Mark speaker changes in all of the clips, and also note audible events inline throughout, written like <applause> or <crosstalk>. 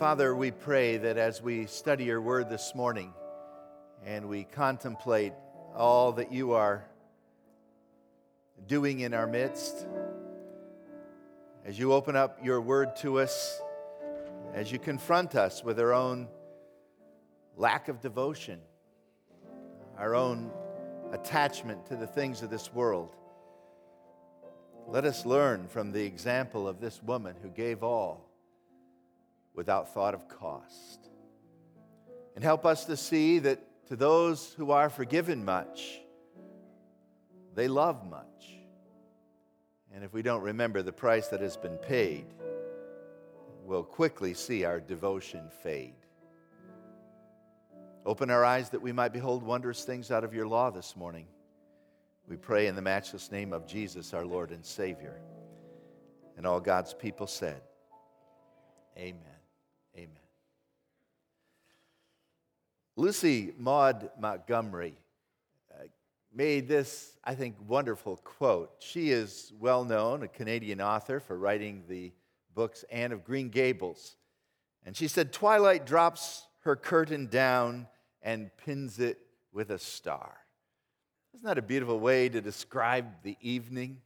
Speaker 1: Father, we pray that as we study your word this morning and we contemplate all that you are doing in our midst, as you open up your word to us, as you confront us with our own lack of devotion, our own attachment to the things of this world, let us learn from the example of this woman who gave all without thought of cost. And help us to see that to those who are forgiven much, they love much. And if we don't remember the price that has been paid, we'll quickly see our devotion fade. Open our eyes that we might behold wondrous things out of your law this morning. We pray in the matchless name of Jesus, our Lord and Savior. And all God's people said, Amen. Lucy Maud Montgomery uh, made this, I think, wonderful quote. She is well known, a Canadian author, for writing the books Anne of Green Gables. And she said, Twilight drops her curtain down and pins it with a star. Isn't that a beautiful way to describe the evening?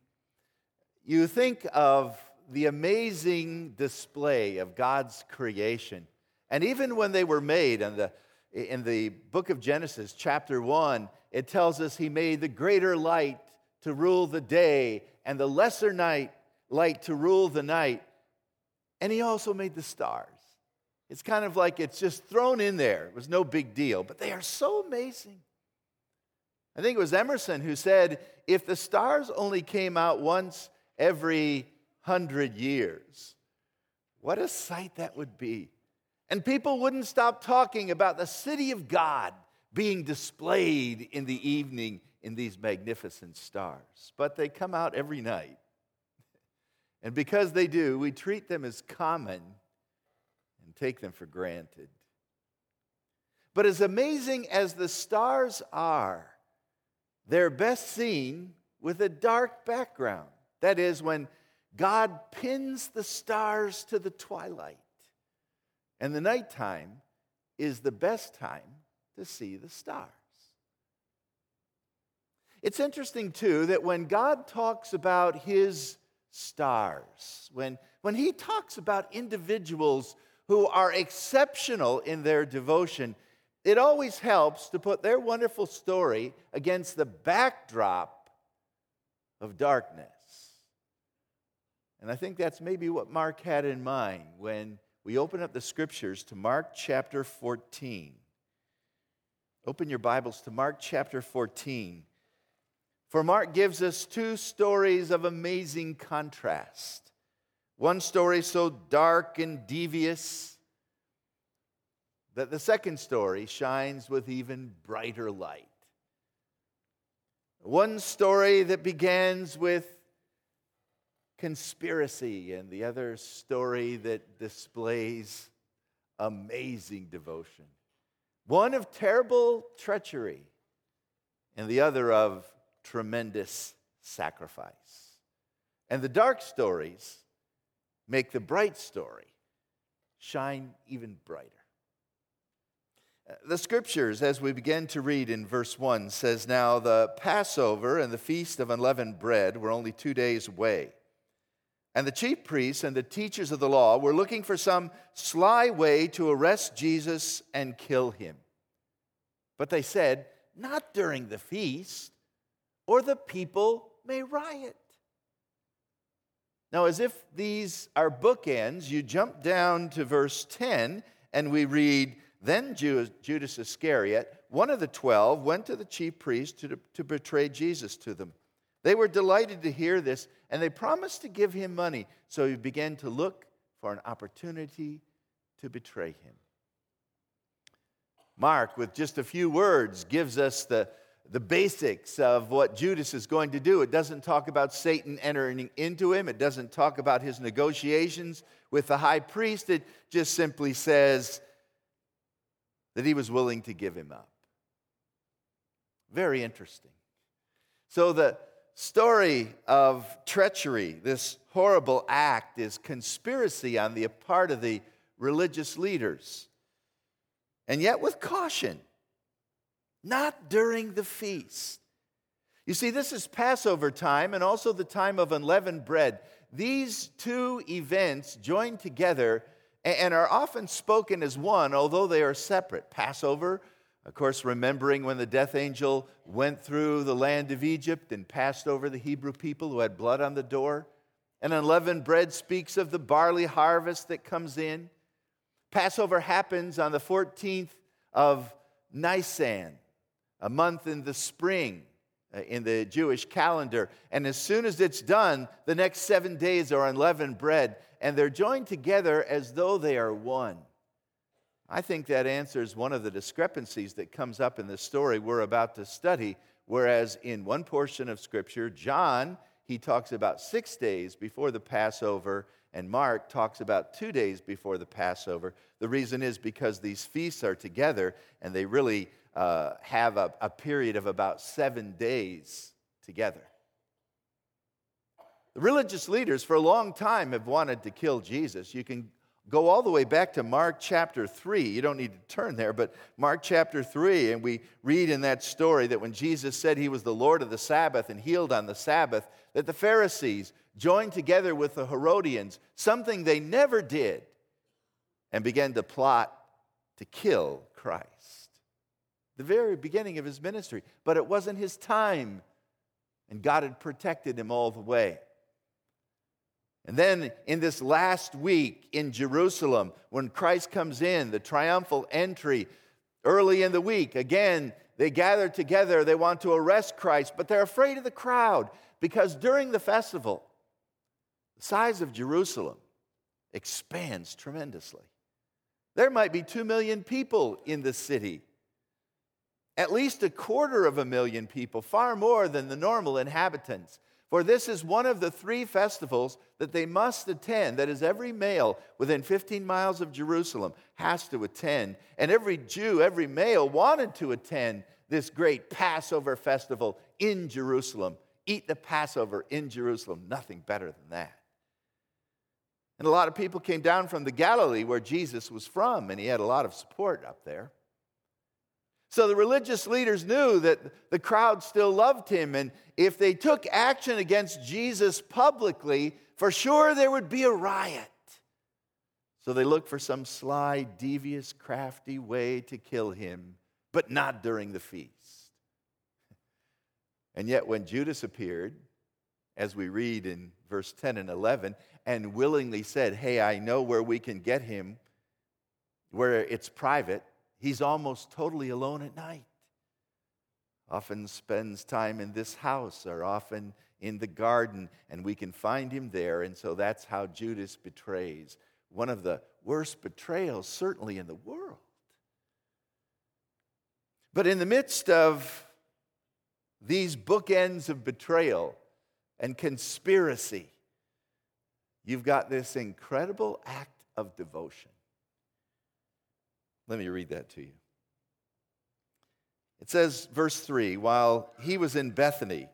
Speaker 1: You think of the amazing display of God's creation. And even when they were made, in the, in the book of Genesis, chapter 1, it tells us He made the greater light to rule the day and the lesser night light to rule the night. And He also made the stars. It's kind of like it's just thrown in there. It was no big deal, but they are so amazing. I think it was Emerson who said if the stars only came out once every hundred years, what a sight that would be. And people wouldn't stop talking about the city of God being displayed in the evening in these magnificent stars. But they come out every night. And because they do, we treat them as common and take them for granted. But as amazing as the stars are, they're best seen with a dark background. That is, when God pins the stars to the twilight. And the nighttime is the best time to see the stars. It's interesting, too, that when God talks about his stars, when, when he talks about individuals who are exceptional in their devotion, it always helps to put their wonderful story against the backdrop of darkness. And I think that's maybe what Mark had in mind when we open up the scriptures to Mark chapter 14. Open your Bibles to Mark chapter 14. For Mark gives us two stories of amazing contrast. One story so dark and devious that the second story shines with even brighter light. One story that begins with conspiracy, and the other story that displays amazing devotion. One of terrible treachery, and the other of tremendous sacrifice. And the dark stories make the bright story shine even brighter. Uh, the scriptures, as we begin to read in verse 1, says, Now the Passover and the feast of unleavened bread were only two days away. And the chief priests and the teachers of the law were looking for some sly way to arrest Jesus and kill him. But they said, Not during the feast, or the people may riot. Now, as if these are bookends, you jump down to verse 10 and we read, Then Judas Iscariot, one of the twelve, went to the chief priests to, to betray Jesus to them. They were delighted to hear this, and they promised to give him money. So he began to look for an opportunity to betray him. Mark, with just a few words, gives us the, the basics of what Judas is going to do. It doesn't talk about Satan entering into him, it doesn't talk about his negotiations with the high priest. It just simply says that he was willing to give him up. Very interesting. So the story of treachery, this horrible act, is conspiracy on the part of the religious leaders. And yet, with caution, not during the feast. You see, this is Passover time and also the time of unleavened bread. These two events join together and are often spoken as one, although they are separate. Passover, of course, remembering when the death angel went through the land of Egypt and passed over the Hebrew people who had blood on the door. And unleavened bread speaks of the barley harvest that comes in. Passover happens on the 14th of Nisan, a month in the spring uh, in the Jewish calendar. And as soon as it's done, the next seven days are unleavened bread, and they're joined together as though they are one. I think that answers one of the discrepancies that comes up in the story we're about to study. Whereas in one portion of Scripture, John he talks about six days before the Passover, and Mark talks about two days before the Passover. The reason is because these feasts are together and they really uh, have a, a period of about seven days together. The religious leaders for a long time have wanted to kill Jesus. You can go all the way back to Mark chapter 3. You don't need to turn there, but Mark chapter 3, and we read in that story that when Jesus said he was the Lord of the Sabbath and healed on the Sabbath, that the Pharisees joined together with the Herodians, something they never did, and began to plot to kill Christ. The very beginning of his ministry, but it wasn't his time, and God had protected him all the way. And then in this last week in Jerusalem, when Christ comes in, the triumphal entry, early in the week, again, they gather together. They want to arrest Christ, but they're afraid of the crowd because during the festival, the size of Jerusalem expands tremendously. There might be two million people in the city, at least a quarter of a million people, far more than the normal inhabitants. For this is one of the three festivals that they must attend. That is, every male within 15 miles of Jerusalem has to attend. And every Jew, every male wanted to attend this great Passover festival in Jerusalem. Eat the Passover in Jerusalem. Nothing better than that. And a lot of people came down from the Galilee where Jesus was from, and he had a lot of support up there. So the religious leaders knew that the crowd still loved him, and if they took action against Jesus publicly, for sure there would be a riot. So they looked for some sly, devious, crafty way to kill him, but not during the feast. And yet, when Judas appeared, as we read in verse 10 and 11, and willingly said, Hey, I know where we can get him, where it's private, He's almost totally alone at night. Often spends time in this house or often in the garden, and we can find him there. And so that's how Judas betrays. One of the worst betrayals, certainly in the world. But in the midst of these bookends of betrayal and conspiracy, you've got this incredible act of devotion. Let me read that to you. It says, verse 3 while he was in Bethany,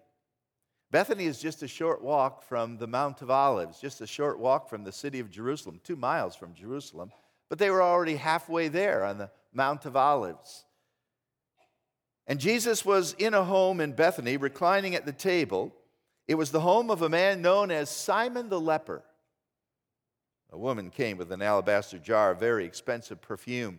Speaker 1: Bethany is just a short walk from the Mount of Olives, just a short walk from the city of Jerusalem, two miles from Jerusalem, but they were already halfway there on the Mount of Olives. And Jesus was in a home in Bethany, reclining at the table. It was the home of a man known as Simon the leper. A woman came with an alabaster jar of very expensive perfume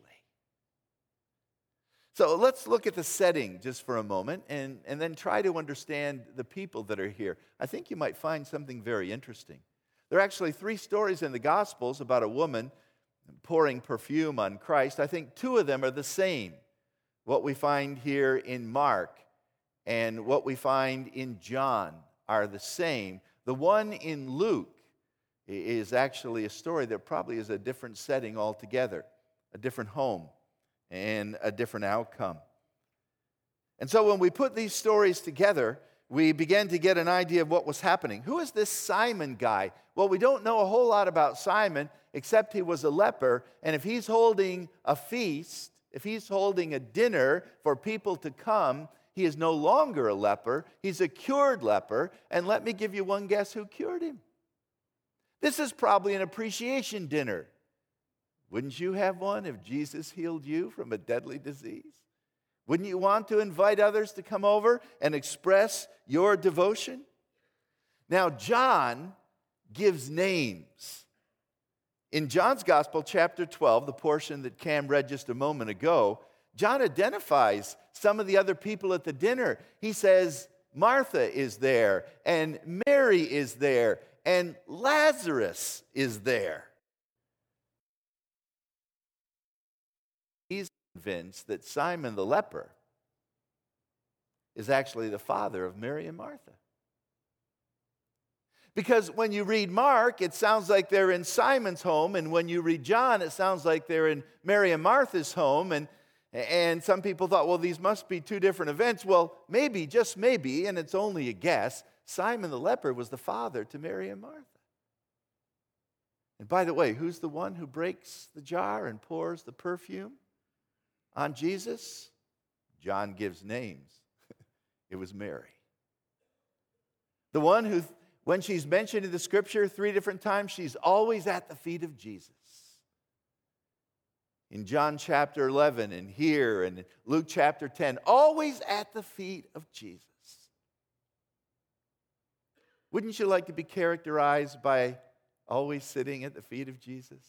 Speaker 1: So let's look at the setting just for a moment and, and then try to understand the people that are here. I think you might find something very interesting. There are actually three stories in the Gospels about a woman pouring perfume on Christ. I think two of them are the same. What we find here in Mark and what we find in John are the same. The one in Luke is actually a story that probably is a different setting altogether, a different home and a different outcome. And so when we put these stories together, we began to get an idea of what was happening. Who is this Simon guy? Well, we don't know a whole lot about Simon, except he was a leper. And if he's holding a feast, if he's holding a dinner for people to come, he is no longer a leper. He's a cured leper. And let me give you one guess who cured him. This is probably an appreciation dinner. Wouldn't you have one if Jesus healed you from a deadly disease? Wouldn't you want to invite others to come over and express your devotion? Now, John gives names. In John's Gospel, chapter 12, the portion that Cam read just a moment ago, John identifies some of the other people at the dinner. He says, Martha is there, and Mary is there, and Lazarus is there. Convinced that Simon the leper is actually the father of Mary and Martha. Because when you read Mark, it sounds like they're in Simon's home, and when you read John, it sounds like they're in Mary and Martha's home. And, and some people thought, well, these must be two different events. Well, maybe, just maybe, and it's only a guess, Simon the leper was the father to Mary and Martha. And by the way, who's the one who breaks the jar and pours the perfume on Jesus? John gives names. <laughs> it was Mary. The one who when she's mentioned in the scripture three different times, she's always at the feet of Jesus. In John chapter 11 and here and Luke chapter 10, always at the feet of Jesus. Wouldn't you like to be characterized by always sitting at the feet of Jesus?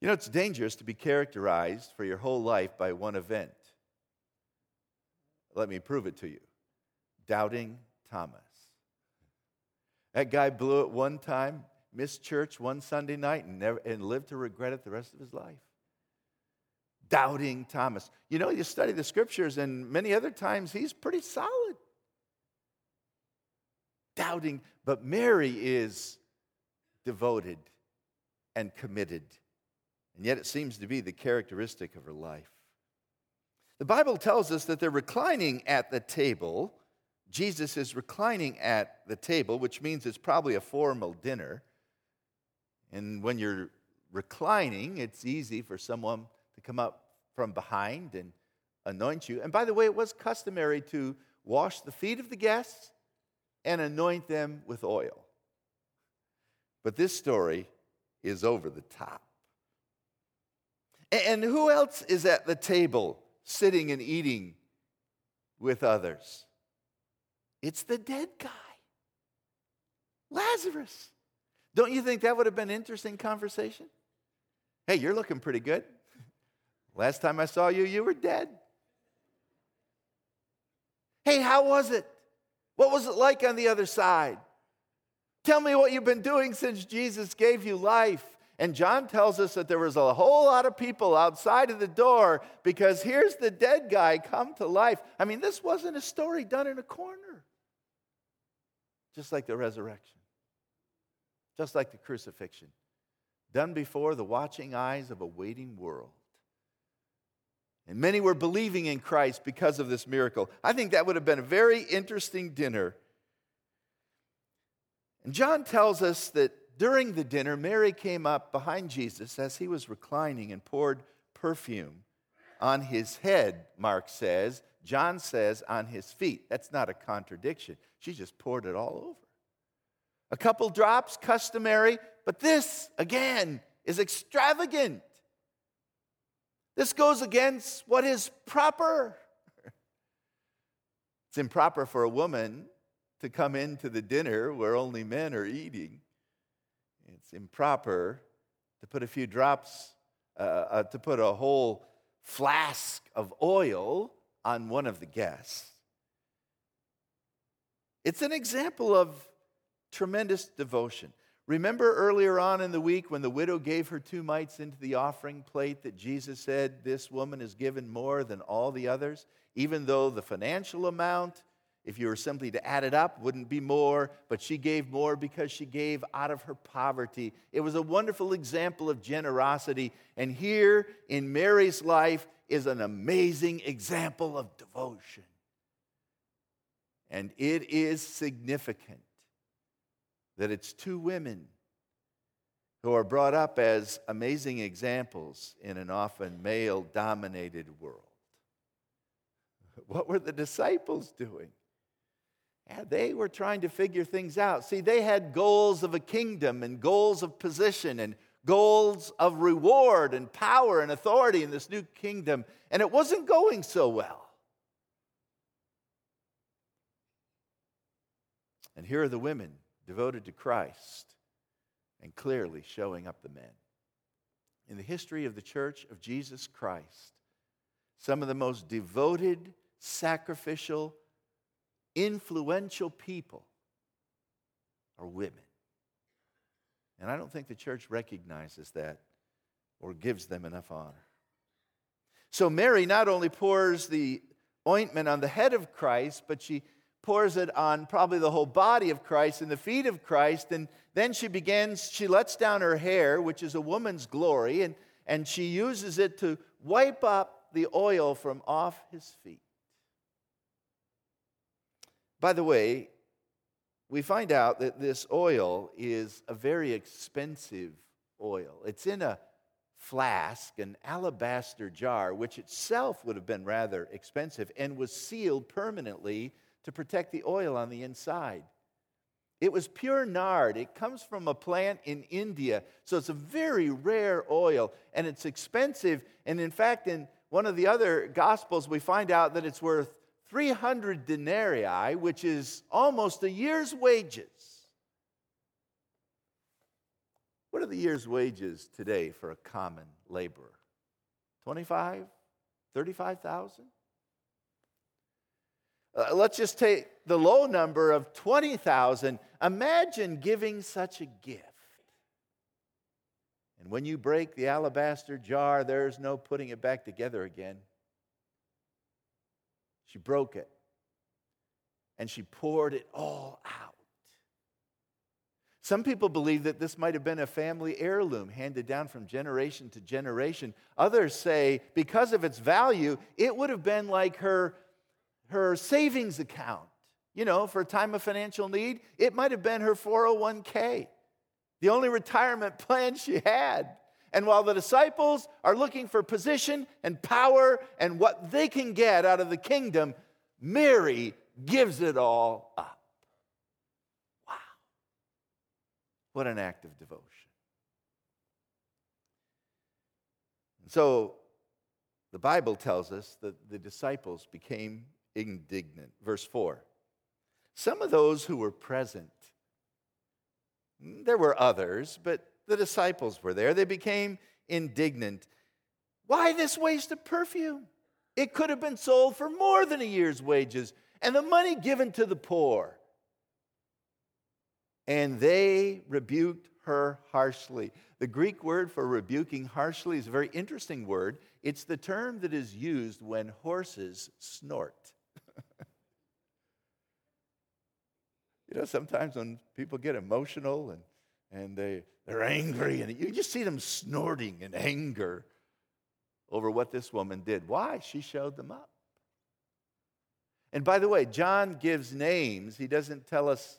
Speaker 1: You know, it's dangerous to be characterized for your whole life by one event. Let me prove it to you doubting Thomas. That guy blew it one time, missed church one Sunday night, and, never, and lived to regret it the rest of his life. Doubting Thomas. You know, you study the scriptures, and many other times he's pretty solid. Doubting, but Mary is devoted and committed. And yet it seems to be the characteristic of her life. The Bible tells us that they're reclining at the table Jesus is reclining at the table, which means it's probably a formal dinner. And when you're reclining, it's easy for someone to come up from behind and anoint you. And by the way, it was customary to wash the feet of the guests and anoint them with oil. But this story is over the top. And who else is at the table sitting and eating with others? It's the dead guy, Lazarus. Don't you think that would have been an interesting conversation? Hey, you're looking pretty good. Last time I saw you, you were dead. Hey, how was it? What was it like on the other side? Tell me what you've been doing since Jesus gave you life. And John tells us that there was a whole lot of people outside of the door because here's the dead guy come to life. I mean, this wasn't a story done in a corner just like the resurrection, just like the crucifixion, done before the watching eyes of a waiting world. And many were believing in Christ because of this miracle. I think that would have been a very interesting dinner. And John tells us that during the dinner, Mary came up behind Jesus as he was reclining and poured perfume on his head, Mark says. John says on his feet. That's not a contradiction. She just poured it all over. A couple drops, customary, but this, again, is extravagant. This goes against what is proper. It's improper for a woman to come into the dinner where only men are eating. It's improper to put a few drops, uh, uh, to put a whole flask of oil on one of the guests. It's an example of tremendous devotion. Remember earlier on in the week when the widow gave her two mites into the offering plate that Jesus said, This woman has given more than all the others, even though the financial amount, if you were simply to add it up, wouldn't be more, but she gave more because she gave out of her poverty. It was a wonderful example of generosity. And here in Mary's life, is an amazing example of devotion. And it is significant that it's two women who are brought up as amazing examples in an often male dominated world. <laughs> What were the disciples doing? Yeah, they were trying to figure things out. See, they had goals of a kingdom and goals of position and goals of reward and power and authority in this new kingdom, and it wasn't going so well. And here are the women devoted to Christ and clearly showing up the men. In the history of the church of Jesus Christ, some of the most devoted, sacrificial, influential people are women. And I don't think the church recognizes that or gives them enough honor. So Mary not only pours the ointment on the head of Christ, but she pours it on probably the whole body of Christ and the feet of Christ. And then she begins, she lets down her hair, which is a woman's glory, and, and she uses it to wipe up the oil from off his feet. By the way, we find out that this oil is a very expensive oil. It's in a flask, an alabaster jar, which itself would have been rather expensive and was sealed permanently to protect the oil on the inside. It was pure nard. It comes from a plant in India. So it's a very rare oil and it's expensive. And in fact, in one of the other gospels, we find out that it's worth 300 denarii, which is almost a year's wages. What are the year's wages today for a common laborer? 25? 35,000? Uh, let's just take the low number of 20,000. Imagine giving such a gift. And when you break the alabaster jar, there's no putting it back together again. She broke it and she poured it all out. Some people believe that this might have been a family heirloom handed down from generation to generation. Others say because of its value, it would have been like her, her savings account. You know, for a time of financial need, it might have been her 401k, the only retirement <laughs> plan she had. And while the disciples are looking for position and power and what they can get out of the kingdom, Mary gives it all up. Wow. What an act of devotion. So the Bible tells us that the disciples became indignant. Verse 4 Some of those who were present, there were others, but the disciples were there. They became indignant. Why this waste of perfume? It could have been sold for more than a year's wages and the money given to the poor. And they rebuked her harshly. The Greek word for rebuking harshly is a very interesting word. It's the term that is used when horses snort. <laughs> you know, sometimes when people get emotional and, and they, they're angry, and you just see them snorting in anger over what this woman did. Why? She showed them up. And by the way, John gives names. He doesn't tell us,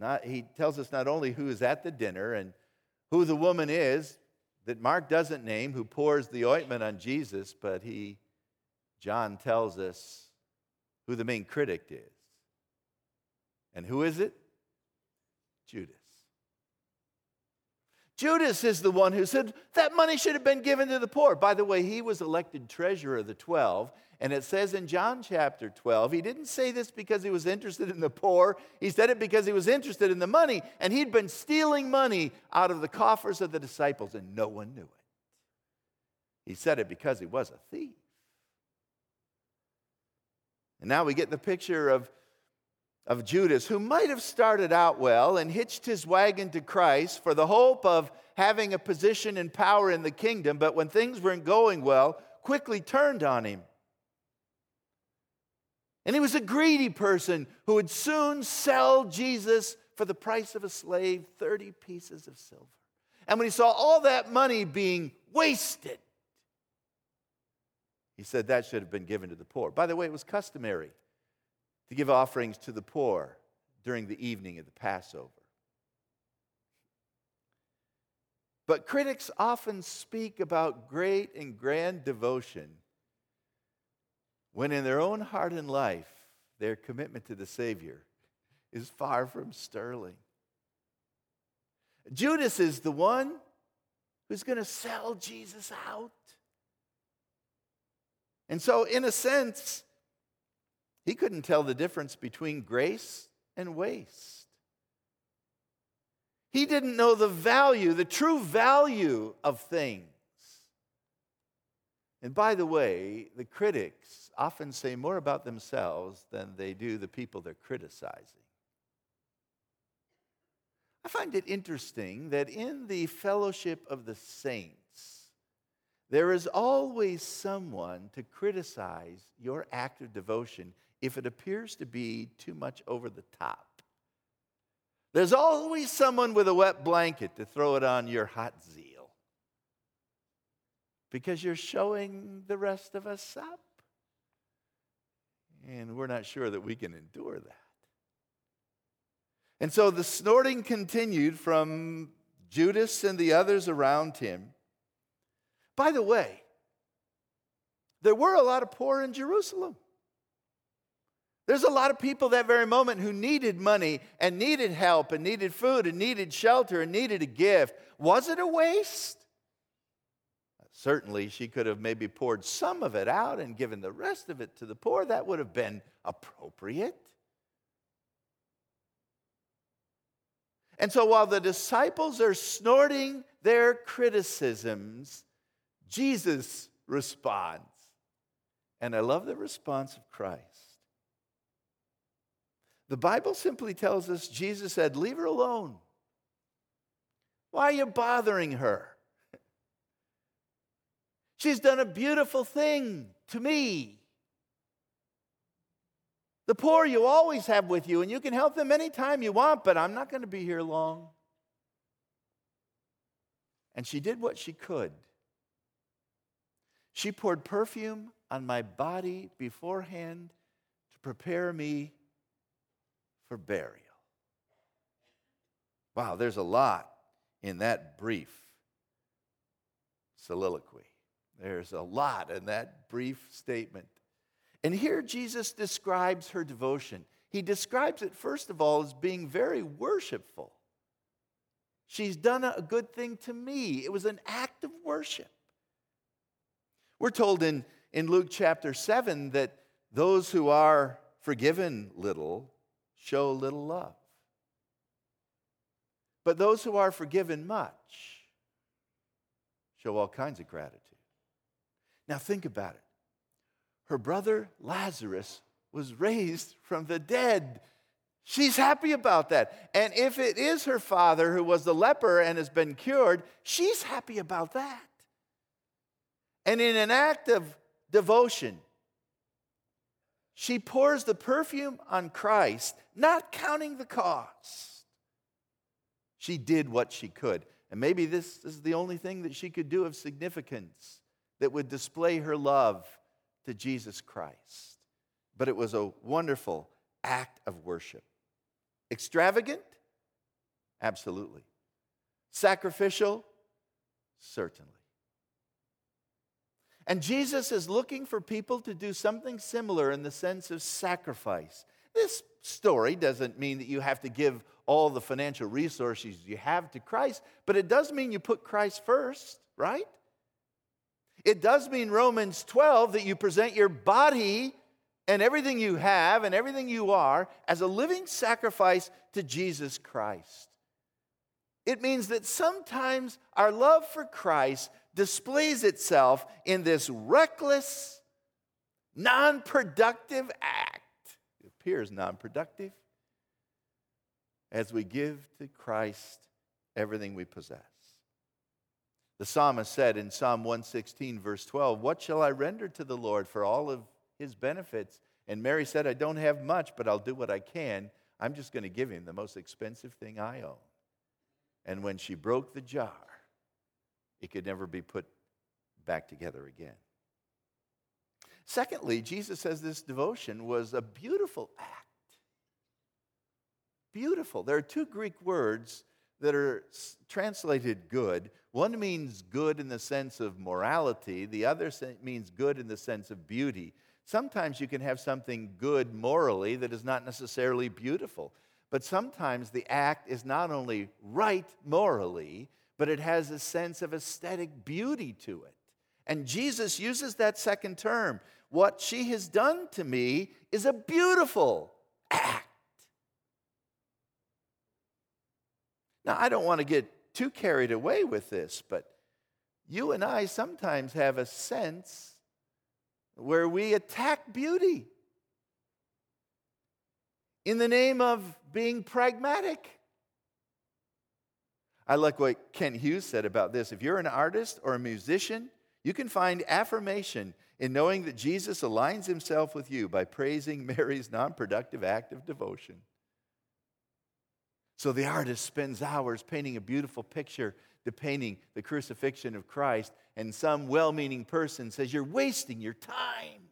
Speaker 1: not, he tells us not only who is at the dinner and who the woman is that Mark doesn't name, who pours the ointment on Jesus, but he, John tells us who the main critic is. And who is it? Judas. Judas is the one who said that money should have been given to the poor. By the way, he was elected treasurer of the 12. And it says in John chapter 12, he didn't say this because he was interested in the poor. He said it because he was interested in the money. And he'd been stealing money out of the coffers of the disciples, and no one knew it. He said it because he was a thief. And now we get the picture of of Judas, who might have started out well and hitched his wagon to Christ for the hope of having a position and power in the kingdom, but when things weren't going well, quickly turned on him. And he was a greedy person who would soon sell Jesus for the price of a slave 30 pieces of silver. And when he saw all that money being wasted, He said that should have been given to the poor. By the way, it was customary to give offerings to the poor during the evening of the Passover. But critics often speak about great and grand devotion when in their own heart and life, their commitment to the Savior is far from sterling. Judas is the one who's going to sell Jesus out. And so, in a sense, he couldn't tell the difference between grace and waste. He didn't know the value, the true value of things. And by the way, the critics often say more about themselves than they do the people they're criticizing. I find it interesting that in the fellowship of the saints, there is always someone to criticize your act of devotion if it appears to be too much over the top. There's always someone with a wet blanket to throw it on your hot zeal because you're showing the rest of us up. And we're not sure that we can endure that. And so the snorting continued from Judas and the others around him. By the way, there were a lot of poor in Jerusalem. There's a lot of people that very moment who needed money and needed help and needed food and needed shelter and needed a gift. Was it a waste? Certainly, she could have maybe poured some of it out and given the rest of it to the poor. That would have been appropriate. And so while the disciples are snorting their criticisms, Jesus responds. And I love the response of Christ. The Bible simply tells us Jesus said, Leave her alone. Why are you bothering her? <laughs> She's done a beautiful thing to me. The poor you always have with you, and you can help them anytime you want, but I'm not going to be here long. And she did what she could. She poured perfume on my body beforehand to prepare me for burial. Wow, there's a lot in that brief soliloquy. There's a lot in that brief statement. And here Jesus describes her devotion. He describes it, first of all, as being very worshipful. She's done a good thing to me. It was an act of worship. We're told in, in Luke chapter 7 that those who are forgiven little show little love. But those who are forgiven much show all kinds of gratitude. Now, think about it her brother Lazarus was raised from the dead. She's happy about that. And if it is her father who was the leper and has been cured, she's happy about that. And in an act of devotion, she pours the perfume on Christ, not counting the cost. She did what she could. And maybe this is the only thing that she could do of significance that would display her love to Jesus Christ. But it was a wonderful act of worship. Extravagant? Absolutely. Sacrificial? Certainly. And Jesus is looking for people to do something similar in the sense of sacrifice. This story doesn't mean that you have to give all the financial resources you have to Christ, but it does mean you put Christ first, right? It does mean, Romans 12, that you present your body and everything you have and everything you are as a living sacrifice to Jesus Christ. It means that sometimes our love for Christ displays itself in this reckless, non productive act. It appears non productive as we give to Christ everything we possess. The psalmist said in Psalm 116, verse 12, What shall I render to the Lord for all of his benefits? And Mary said, I don't have much, but I'll do what I can. I'm just going to give him the most expensive thing I own. And when she broke the jar, it could never be put back together again. Secondly, Jesus says this devotion was a beautiful act. Beautiful. There are two Greek words that are translated good. One means good in the sense of morality, the other means good in the sense of beauty. Sometimes you can have something good morally that is not necessarily beautiful, but sometimes the act is not only right morally, but it has a sense of aesthetic beauty to it. And Jesus uses that second term. What she has done to me is a beautiful act. Now, I don't want to get too carried away with this, but you and I sometimes have a sense where we attack beauty in the name of being pragmatic. I like what Kent Hughes said about this. If you're an artist or a musician, you can find affirmation in knowing that Jesus aligns himself with you by praising <laughs> Mary's non productive act of devotion. So the artist spends hours painting a beautiful picture depicting the crucifixion of Christ, and some well meaning person says, You're wasting your time.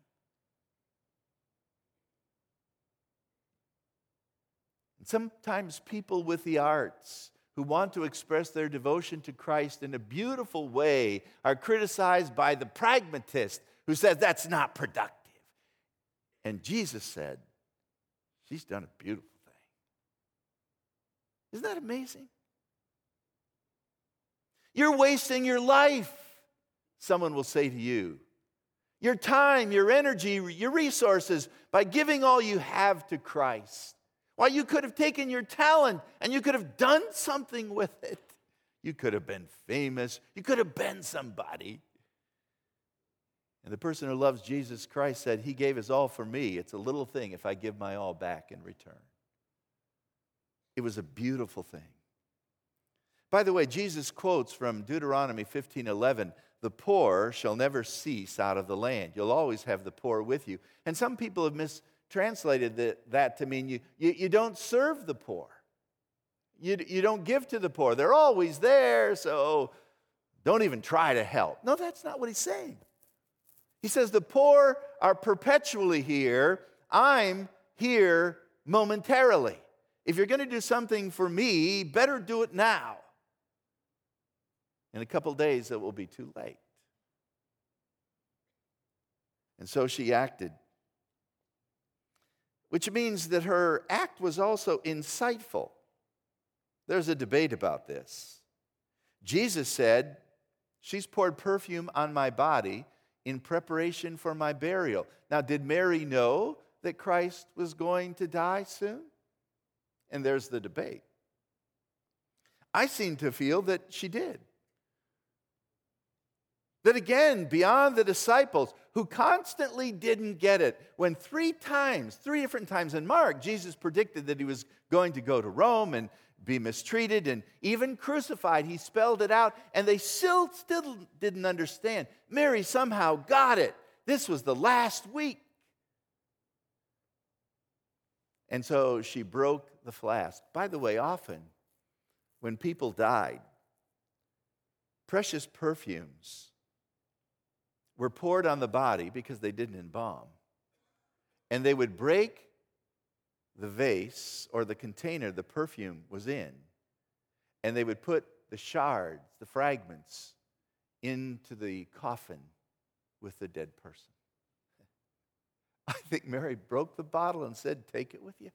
Speaker 1: And sometimes people with the arts who want to express their devotion to Christ in a beautiful way are criticized by the pragmatist who says that's not productive. And Jesus said, She's done a beautiful thing. isn't that amazing? You're wasting your life, someone will say to you. Your time, your energy, your resources by giving all you have to Christ. While you could have taken your talent and you could have done something with it. You could have been famous. You could have been somebody. And the person who loves Jesus Christ said, He gave His all for me. It's a little thing if I give my all back in return. It was a beautiful thing. By the way, Jesus quotes from Deuteronomy 15:11, "The poor shall never cease out of the land. You'll always have the poor with you." And some people have mistranslated that, that to mean you, you, you don't serve the poor. You, you don't give to the poor. They're always there, so don't even try to help. No, that's not what he's saying. He says, The poor are perpetually here. I'm here momentarily. If you're going to do something for me, better do it now. In a couple days, it will be too late. And so she acted, which means that her act was also insightful. There's a debate about this. Jesus said, She's poured perfume on my body in preparation for my burial. Now, did Mary know that Christ was going to die soon? And there's the debate. I seem to feel that she did. That again, beyond the disciples who constantly didn't get it, when three times, three different times in Mark, Jesus predicted that he was going to go to Rome and be mistreated and even crucified. He spelled it out, and they still, still didn't understand. Mary somehow got it. This was the last week. And so she broke the flask. By the way, often when people died, precious perfumes were poured on the body because they didn't embalm. And they would break the vase or the container the perfume was in, and they would put the shards, the fragments, into the coffin with the dead person. <laughs> I think Mary broke the bottle and said, Take it with you.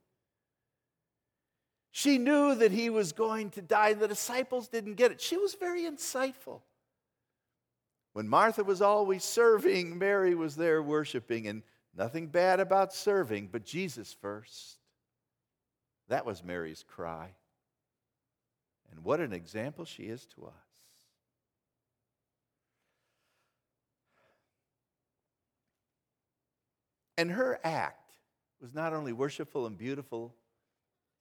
Speaker 1: She knew that he was going to die. The disciples didn't get it. She was very insightful. When Martha was always serving, Mary was there worshiping, and nothing bad about serving, but Jesus first. That was Mary's cry. And what an example she is to us. And her act was not only worshipful and beautiful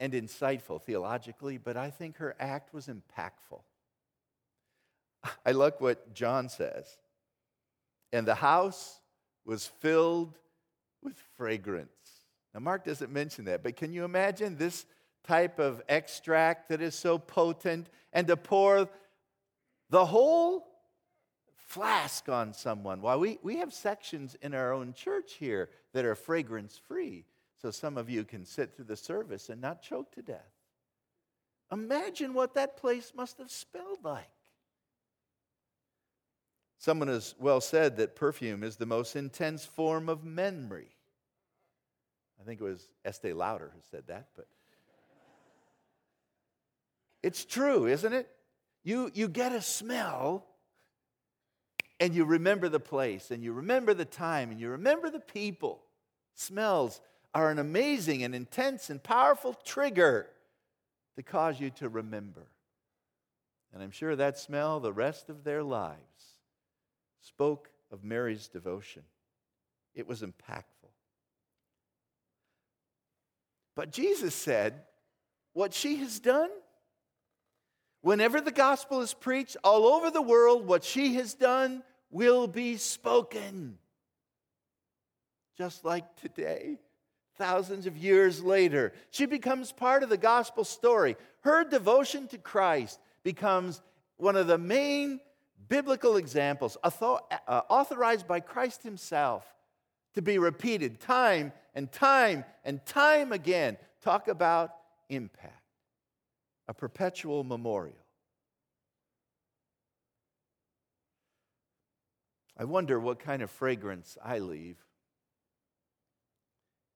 Speaker 1: and insightful theologically, but I think her act was impactful. <laughs> I like what John says. And the house was filled with fragrance. Now, Mark doesn't mention that, but can you imagine this type of extract that is so potent and to pour the whole flask on someone. Why, we, we have sections in our own church here that are fragrance free, so some of you can sit through the service and not choke to death. Imagine what that place must have smelled like. Someone has well said that perfume is the most intense form of memory. I think it was Estee Lauder who said that, but it's true, isn't it? You, you get a smell and you remember the place and you remember the time and you remember the people. Smells are an amazing and intense and powerful trigger to cause you to remember. And I'm sure that smell, the rest of their lives, spoke of Mary's devotion. It was impactful. But Jesus said, What she has done, whenever the gospel is preached all over the world, what she has done will be spoken. Just like today, thousands of years later, she becomes part of the gospel story. Her devotion to Christ becomes one of the main biblical examples uh, authorized by Christ Himself to be repeated time and time and time again. Talk about impact, a perpetual memorial. I wonder what kind of fragrance I leave,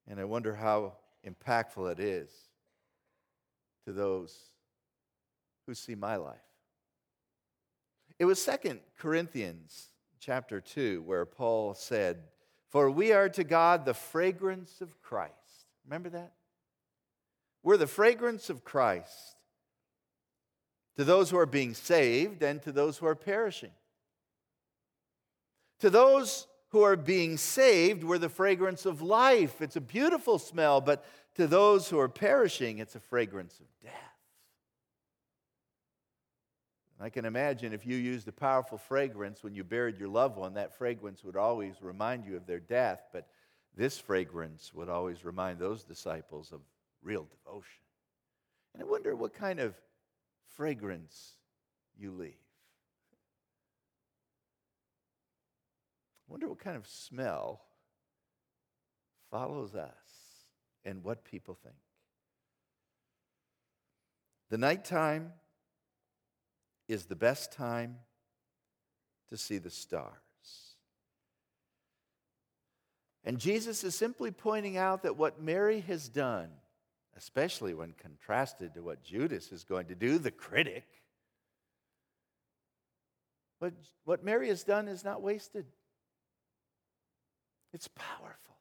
Speaker 1: and I wonder how impactful it is to those who see my life. It was Second Corinthians chapter 2 where Paul said, For we are to God the fragrance of Christ. Remember that? We're the fragrance of Christ to those who are being saved and to those who are perishing. To those who are being saved, we're the fragrance of life. It's a beautiful smell, but to those who are perishing, it's a fragrance of death. I can imagine if you used a powerful fragrance when you buried your loved one, that fragrance would always remind you of their death, but this fragrance would always remind those disciples of real devotion. And I wonder what kind of fragrance you leave. I wonder what kind of smell follows us and what people think. The nighttime is the best time to see the stars. And Jesus is simply pointing out that what Mary has done, especially when contrasted to what Judas is going to do, the critic, what, what Mary has done is not wasted. It's powerful.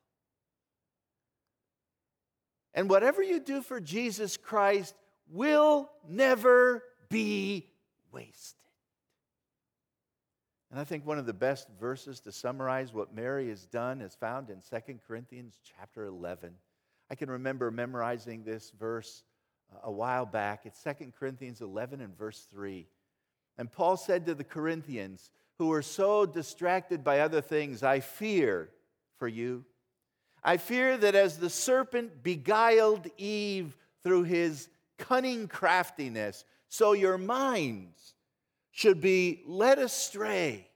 Speaker 1: And whatever you do for Jesus Christ will never be wasted. And I think one of the best verses to summarize what Mary has done is found in 2 Corinthians chapter 11. I can remember memorizing this verse uh, a while back. It's 2 Corinthians 11 and verse 3. And Paul said to the Corinthians, who were so distracted by other things, I fear for you. I fear that as the serpent beguiled Eve through his cunning craftiness, so your minds should be led astray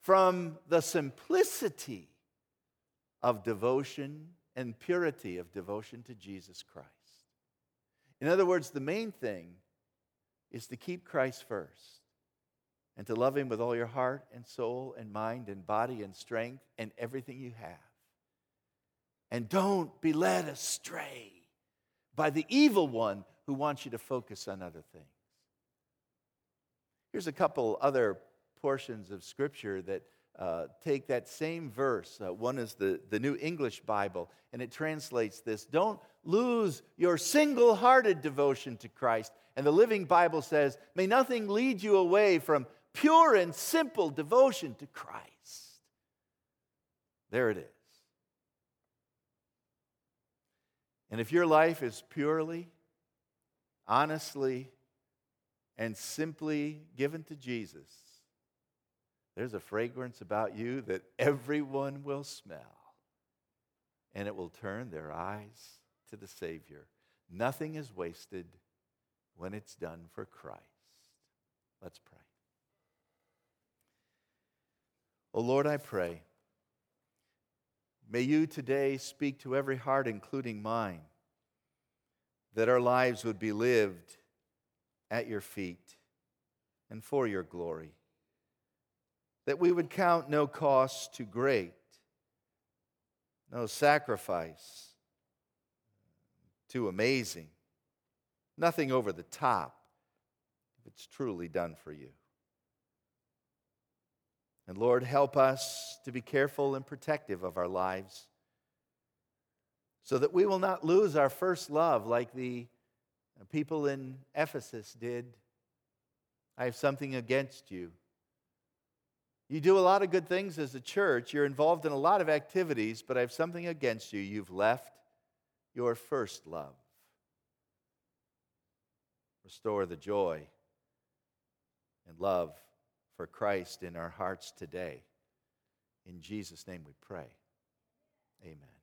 Speaker 1: from the simplicity of devotion and purity of devotion to Jesus Christ. In other words, the main thing is to keep Christ first and to love Him with all your heart and soul and mind and body and strength and everything you have. And don't be led astray by the evil one who wants you to focus on other things. Here's a couple other portions of Scripture that uh, take that same verse. Uh, one is the, the New English Bible, and it translates this Don't lose your single hearted devotion to Christ. And the Living Bible says, May nothing lead you away from pure and simple devotion to Christ. There it is. And if your life is purely honestly and simply given to Jesus, there's a fragrance about you that everyone will smell. And it will turn their eyes to the Savior. Nothing is wasted when it's done for Christ. Let's pray. Oh Lord, I pray. May you today speak to every heart, including mine, that our lives would be lived at your feet and for your glory. That we would count no cost too great, no sacrifice too amazing, nothing over the top if it's truly done for you. And Lord, help us to be careful and protective of our lives so that we will not lose our first love like the people in Ephesus did. I have something against you. You do a lot of good things as a church, you're involved in a lot of activities, but I have something against you. You've left your first love. Restore the joy and love for Christ in our hearts today. In Jesus' name we pray. Amen.